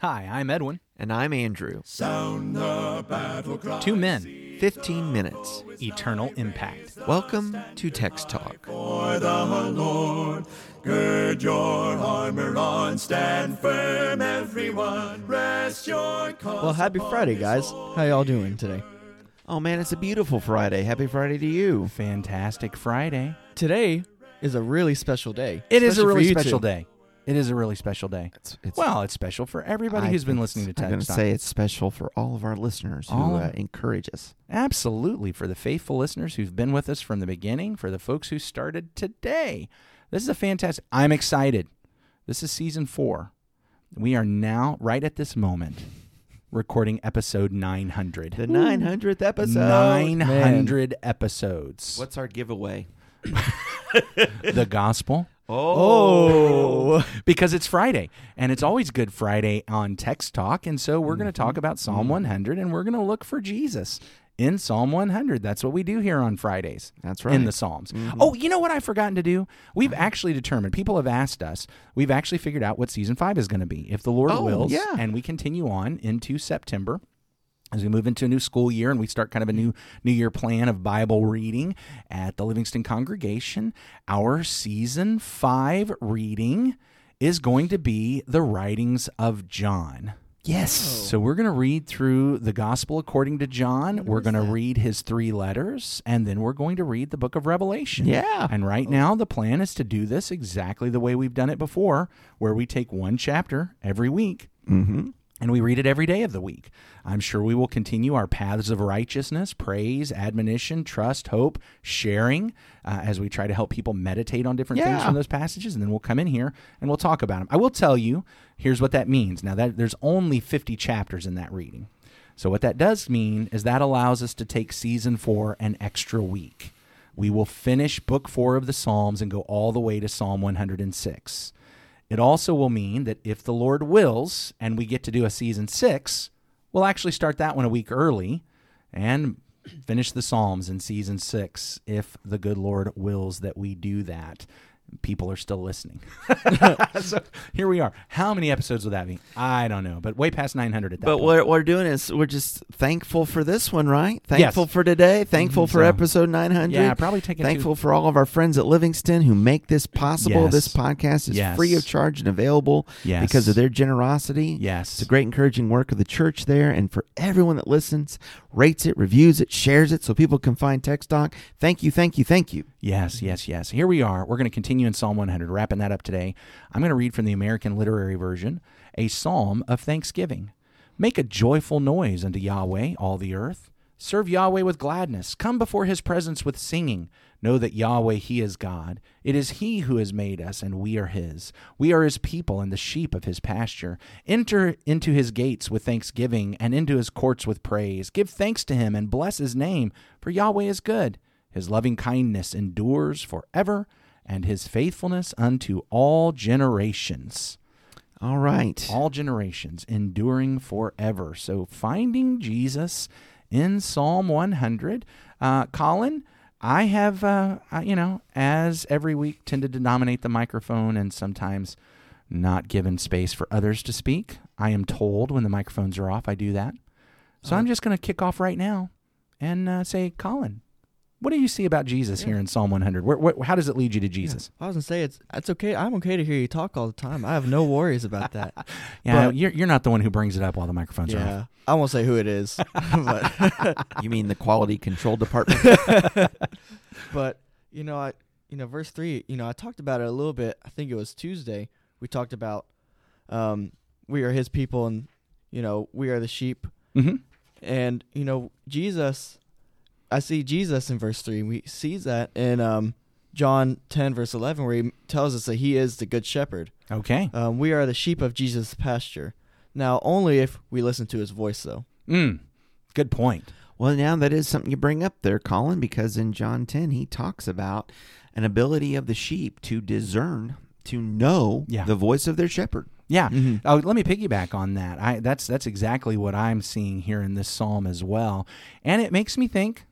Hi, I'm Edwin. And I'm Andrew. Two men, 15 minutes. eternal impact. Welcome to Text Talk. Gird your armor on, stand firm, everyone. Rest your cause. Well, happy Friday, guys. How y'all doing today? Oh man, it's a beautiful Friday. Happy Friday to you. Fantastic Friday. Today is a really special day. It is a really special two. day. It is a really special day. It's, it's Well, it's special for everybody I- who's been listening to I'm going to say it's special for all of our listeners who All of- uh, encourage us. Absolutely. For the faithful listeners who've been with us from the beginning, for the folks who started today. This is a fantastic. I'm excited. This is season four. We are now, right at this moment, recording episode 900. The 900th episode. 900 episodes. What's our giveaway? the gospel? Oh, because it's Friday and it's always Good Friday on Text Talk. And so we're going to talk mm-hmm. about Psalm mm-hmm. 100 and we're going to look for Jesus in Psalm 100. That's what we do here on Fridays. That's right. In the Psalms. Mm-hmm. Oh, you know what I've forgotten to do? We've uh-huh. actually determined, people have asked us, we've actually figured out what season five is going to be. If the Lord Oh, wills, yeah. and we continue on into September as we move into a new school year and we start kind of a new new year plan of bible reading at the livingston congregation our season 5 reading is going to be the writings of john Yes. so we're going to read through the gospel according to john we're going to read his three letters and then we're going to read the book of revelation Yeah. and right now the plan is to do this exactly the way we've done it before where we take one chapter every week Mm-hmm. And we read it every day of the week. I'm sure we will continue our paths of righteousness, praise, admonition, trust, hope, sharing uh, as we try to help people meditate on different things from those passages. And then we'll come in here and we'll talk about them. I will tell you, here's what that means. Now, that there's only 50 chapters in that reading. So, what that does mean is that allows us to take season four an extra week. We will finish book four of the Psalms and go all the way to Psalm 106. It also will mean that if the Lord wills and we get to do a season six, we'll actually start that one a week early and finish the Psalms in season six if the good Lord wills that we do that. People are still listening. so here we are. How many episodes will that be? I don't know, but way past 900 at that But point. what we're doing is we're just thankful for this one, right? Thankful Yes. for today. Thankful mm-hmm. for So- episode 900. yeah, probably taking Thankful for all of our friends at Livingston who make this possible. Yes. This podcast is Yes. free of charge and available because of their generosity. Yes. It's a great encouraging work of the church there. And for everyone that listens, rates it, reviews it, shares it so people can find Text Talk. Thank you, thank you, thank you. Yes, yes, yes. Here we are. We're going to continue in Psalm 100, wrapping that up today. I'm going to read from the American Literary Version, a psalm of thanksgiving. Make a joyful noise unto Yahweh, all the earth. Serve Yahweh with gladness. Come before his presence with singing. Know that Yahweh, he is God. It is he who has made us, and we are his. We are his people and the sheep of his pasture. Enter into his gates with thanksgiving and into his courts with praise. Give thanks to him and bless his name, for Yahweh is good. His loving kindness endures forever, and his faithfulness unto all generations. All right. All generations, enduring forever. So, finding Jesus in Psalm 100. Uh, Colin, I have, uh, you know, as every week, tended to dominate the microphone and sometimes not given space for others to speak. I am told when the microphones are off, I do that. So, I'm just going to kick off right now and uh, say, Colin, what do you see about Jesus here in Psalm 100? Where, where, how does it lead you to Jesus? I was gonna say it's it's okay. I'm okay to hear you talk all the time. I have no worries about that. Yeah, But- you're, you're not the one who brings it up while the microphones are off. yeah, I won't say who it is, but You mean the quality control department? but you know I you know verse three. You know I talked about it a little bit. I think it was Tuesday. We talked about um we are His people and you know we are the sheep Mm-hmm. and you know Jesus. I see Jesus in verse three. We sees that in um John ten verse eleven where he tells us that he is the good shepherd. Okay. Um, we are the sheep of Jesus' pasture. Now, only if we listen to his voice, though. Mm. Good point. Well, now that is something you bring up there, Colin, because in John 10, he talks about an ability of the sheep to discern, to know Yeah. the voice of their shepherd. Yeah. Mhm. Oh, let me piggyback on that. I that's that's exactly what I'm seeing here in this psalm as well, and it makes me think.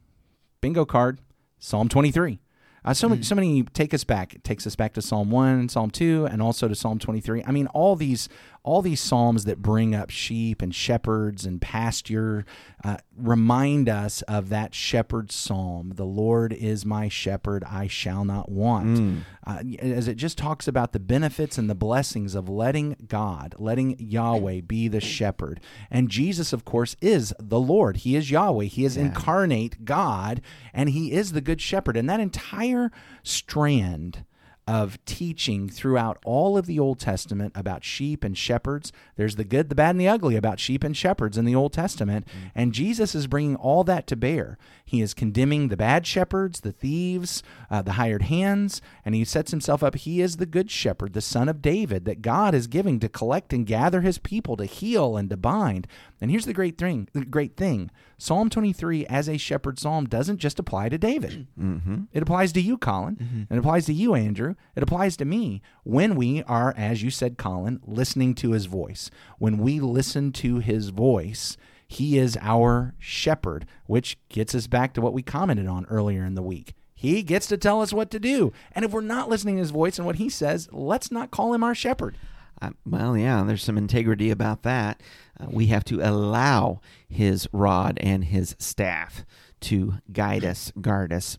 Bingo card, Psalm 23. Uh, so, many, so many take us back. It takes us back to Psalm 1, Psalm 2, and also to Psalm 23. I mean, all these all these psalms that bring up sheep and shepherds and pasture uh, remind us of that shepherd psalm. The Lord is my shepherd; I shall not want. Uh, as it just talks about the benefits and the blessings of letting God, letting Yahweh be the shepherd, and Jesus, of course, is the Lord. He is Yahweh. He is incarnate God, and He is the good shepherd. And that entire strand of teaching throughout all of the Old Testament about sheep and shepherds. There's the good, the bad, and the ugly about sheep and shepherds in the Old Testament. And Jesus is bringing all that to bear. He is condemning the bad shepherds, the thieves, uh, the hired hands, and he sets himself up. He is the good shepherd, the son of David, that God is giving to collect and gather his people, to heal and to bind. And here's the great thing, the great thing. Psalm 23 as a shepherd psalm doesn't just apply to David. Mm-hmm. It applies to you, Colin. It applies to you, Andrew. It applies to me when we are, as you said, Colin, listening to his voice. When we listen to his voice, he is our shepherd, which gets us back to what we commented on earlier in the week. He gets to tell us what to do. And if we're not listening to his voice and what he says, let's not call him our shepherd. Uh, well, yeah, there's some integrity about that. We have to allow his rod and his staff to guide us, guard us,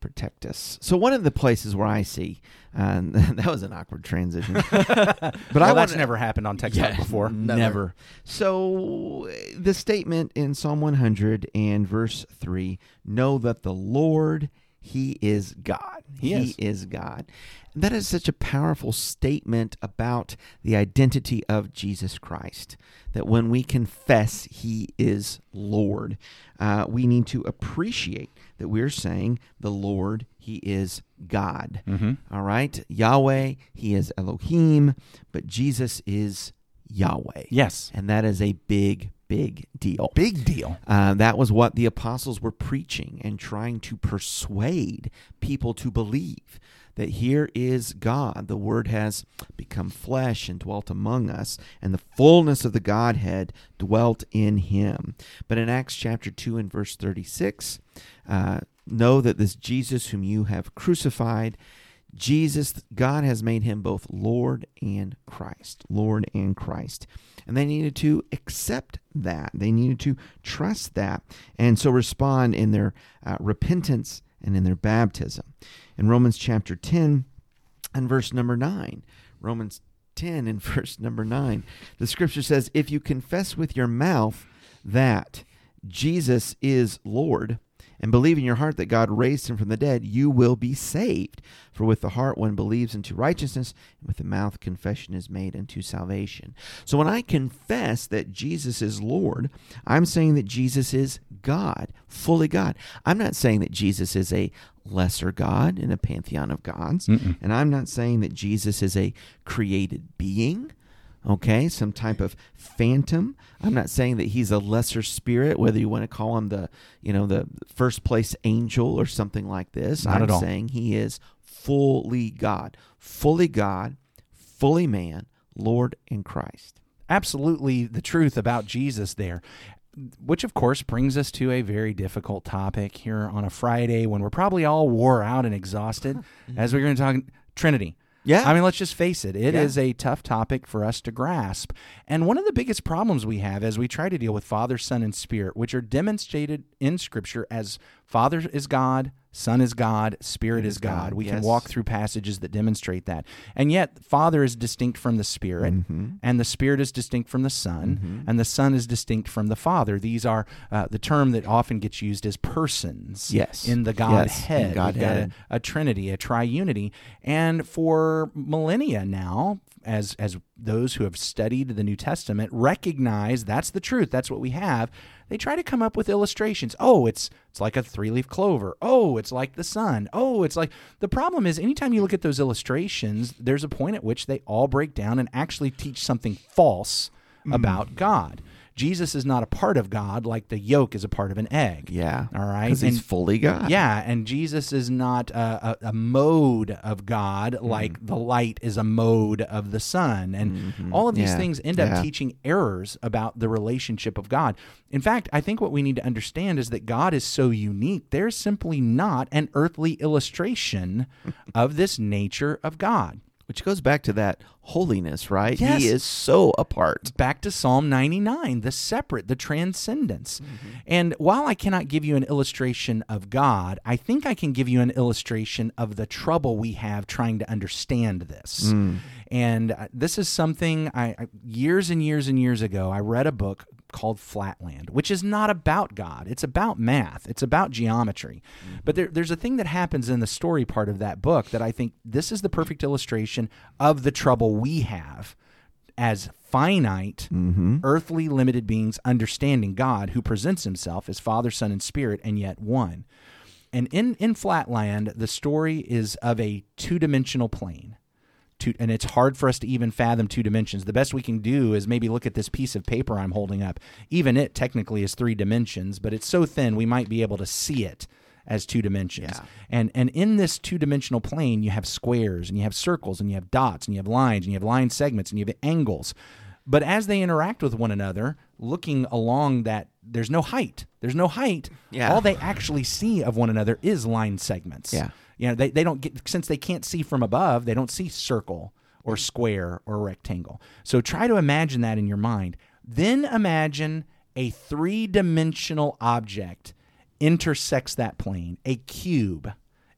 protect us. So, one of the places where I see, uh, that was an awkward transition. but But I that's want never happened on Text Talk before. Never. So the statement in Psalm 100 and verse 3 know that the Lord, He is God. He is. God. And that is such a powerful statement about the identity of Jesus Christ. That when we confess He is Lord, uh, we need to appreciate that we're saying the Lord, He is God. All right? Yahweh, He is Elohim, but Jesus is Yahweh. Yes. And that is a big, big deal. Big deal. Uh, that was what the apostles were preaching and trying to persuade people to believe that here is God. The Word has become flesh and dwelt among us, and the fullness of the Godhead dwelt in him. But in Acts chapter 2 and verse 36, uh, know that this Jesus whom you have crucified, Jesus, God has made him both Lord and Christ. Lord and Christ. And they needed to accept that. They needed to trust that. And so respond in their uh, repentance and in their baptism. In Romans chapter 10 and verse number 9, Romans 10 and verse number 9, the scripture says, If you confess with your mouth that Jesus is Lord, and believe in your heart that God raised him from the dead, you will be saved. For with the heart one believes unto righteousness, and with the mouth confession is made unto salvation. So when I confess that Jesus is Lord, I'm saying that Jesus is God, fully God. I'm not saying that Jesus is a lesser God in a pantheon of gods, and I'm not saying that Jesus is a created being okay some type of phantom i'm not saying that he's a lesser spirit whether you want to call him the you know the first place angel or something like this Not i'm saying he is fully god fully god fully man lord and christ absolutely the truth about Jesus there. Which, of course, brings us to a very difficult topic here on a Friday when we're probably all wore out and exhausted, as we're going to talk Trinity. Yeah. I mean, let's just face it. It is Yeah. a tough topic for us to grasp. And one of the biggest problems we have as we try to deal with Father, Son, and Spirit, which are demonstrated in Scripture as Father is God, Son is God, Spirit is God. We can walk through passages that demonstrate that. And yet, Father is distinct from the Spirit, Mm-hmm. and the Spirit is distinct from the Son, and the Son is distinct from the Father. These are uh, the term that often gets used as persons Yes. in the Yes, in Godhead. Got Godhead. a, a Trinity, a triunity. And for millennia now, as as those who have studied the New Testament recognize that's the truth, that's what we have, they try to come up with illustrations. Oh, it's it's like a three-leaf clover. Oh, it's like the sun. Oh, it's like the problem is anytime you look at those illustrations, there's a point at which they all break down and actually teach something false Mm. about God. Jesus is not a part of God like the yolk is a part of an egg. yeah All right. because he's fully god yeah, and Jesus is not a, a, a mode of God Mm-hmm. like the light is a mode of the sun. And all of these Yeah, things end up yeah. teaching errors about the relationship of God. In fact, I think what we need to understand is that God is so unique, there's simply not an earthly illustration of this nature of God. Which goes back to that holiness, right? Yes. He is so apart. back to Psalm 99, the separate, the transcendence. And while I cannot give you an illustration of God, I think I can give you an illustration of the trouble we have trying to understand this. And uh, this is something I, I years and years and years ago I read a book called Flatland, which is not about God. It's about math. It's about geometry. Mm-hmm. But there, there's a thing that happens in the story part of that book that I think this is the perfect illustration of the trouble we have as finite, mm-hmm. earthly, limited beings understanding God who presents himself as Father, Son, and Spirit, and yet one. And in, in Flatland, the story is of a two dimensional plane. Two, and it's hard for us to even fathom two dimensions. The best we can do is maybe look at this piece of paper I'm holding up. Even it technically is three dimensions, but it's so thin we might be able to see it as two dimensions. Yeah. And and in this two dimensional plane, you have squares and you have circles and you have dots and you have lines and you have line segments and you have angles. But as they interact with one another, looking along that, there's no height. There's no height. Yeah. All they actually see of one another is line segments. Yeah. You know, they, they don't get since they can't see from above, they don't see circle or square or rectangle. So try to imagine that in your mind. Then imagine a three dimensional object intersects that plane, a cube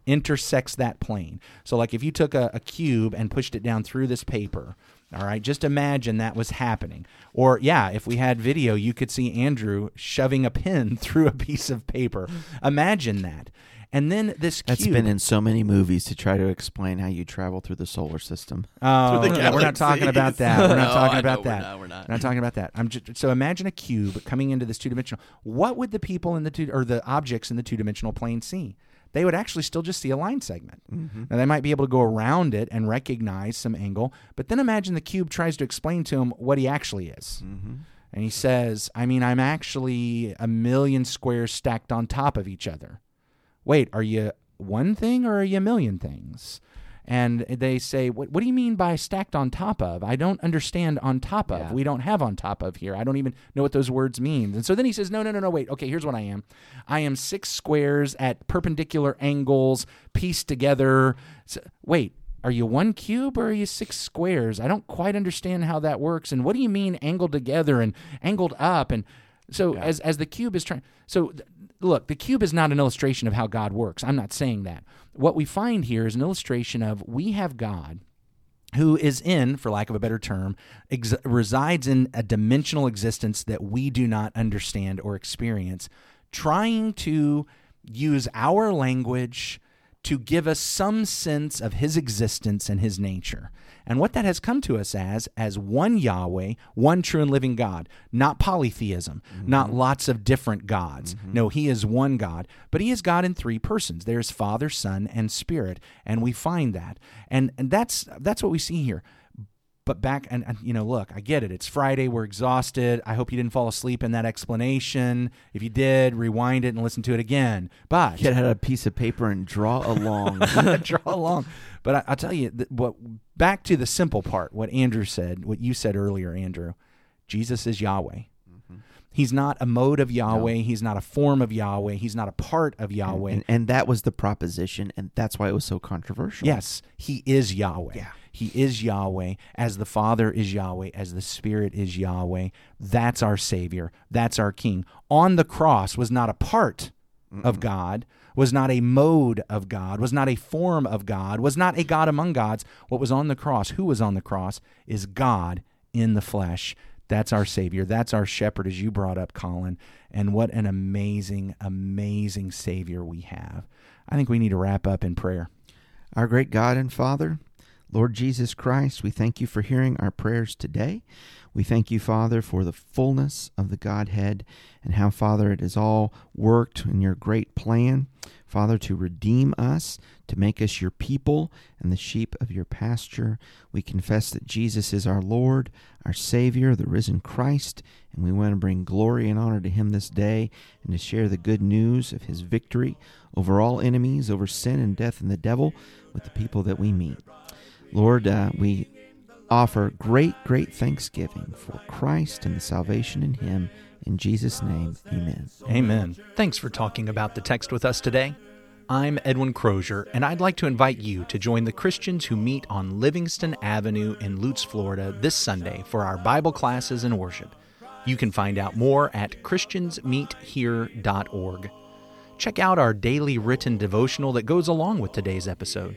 intersects that plane. So, like if you took a, a cube and pushed it down through this paper, all right, just imagine that was happening. Or, yeah, if we had video, you could see Andrew shoving a pin through a piece of paper. Imagine that. And then this That's cube. been in so many movies to try to explain how you travel through the solar system. Oh, yeah, we're not talking about that. We're not No, talking about know we're that. not, we're not. We're not talking about that. I'm just so imagine a cube coming into this two dimensional. What would the people in the two or the objects in the two dimensional plane see? They would actually still just see a line segment. Mm-hmm. Now they might be able to go around it and recognize some angle, but then imagine the cube tries to explain to him what he actually is. Mm-hmm. And he says, I mean, I'm actually a million squares stacked on top of each other. Wait, are you one thing or are you a million things? And they say, what, what do you mean by stacked on top of? I don't understand on top of. Yeah. We don't have on top of here. I don't even know what those words mean. And so then he says, no, no, no, no, wait. Okay, here's what I am. I am six squares at perpendicular angles pieced together. So, wait, are you one cube or are you six squares? I don't quite understand how that works. And what do you mean angled together and angled up? And so as as the cube is trying, so th- look, the cube is not an illustration of how God works. I'm not saying that. What we find here is an illustration of we have God who is in, for lack of a better term, ex- resides in a dimensional existence that we do not understand or experience, trying to use our language to give us some sense of his existence and his nature. And what that has come to us as as one Yahweh, one true and living God, not polytheism, mm-hmm. not lots of different gods. Mm-hmm. No, he is one God, but he is God in three persons. There's Father, Son, and Spirit, and we find that. And and that's that's what we see here. But back and, and you know, look, I get it. It's Friday. We're exhausted. I hope you didn't fall asleep in that explanation. If you did, rewind it and listen to it again. But Get out a piece of paper and draw along. draw along. But I, I'll tell you, what back to the simple part. What Andrew said, what you said earlier, Andrew. Jesus is Yahweh. Mm-hmm. He's not a mode of Yahweh. He's not a form of Yahweh. He's not a part of Yahweh. and, and that was the proposition, and that's why it was so controversial. Yes, he is Yahweh. Yeah. He is Yahweh, as the Father is Yahweh, as the Spirit is Yahweh. That's our Savior. That's our King. On the cross was not a part of God, was not a mode of God, was not a form of God, was not a God among gods. What was on the cross, who was on the cross, is God in the flesh. That's our Savior. That's our shepherd, as you brought up, Colin. And what an amazing, amazing Savior we have. I think we need to wrap up in prayer. Our great God and Father, Lord Jesus Christ, we thank you for hearing our prayers today. We thank you, Father, for the fullness of the Godhead and how, Father, it has all worked in your great plan, Father, to redeem us, to make us your people and the sheep of your pasture. We confess that Jesus is our Lord, our Savior, the risen Christ, and we want to bring glory and honor to him this day and to share the good news of his victory over all enemies, over sin and death and the devil with the people that we meet. Lord, uh, we offer great, great thanksgiving for Christ and the salvation in Him. In Jesus' name, amen. Amen. Thanks for talking about the text with us today. I'm Edwin Crozier, and I'd like to invite you to join the Christians who meet on Livingston Avenue in Lutz, Florida this Sunday for our Bible classes and worship. You can find out more at ChristiansMeetHere.org. Check out our daily written devotional that goes along with today's episode.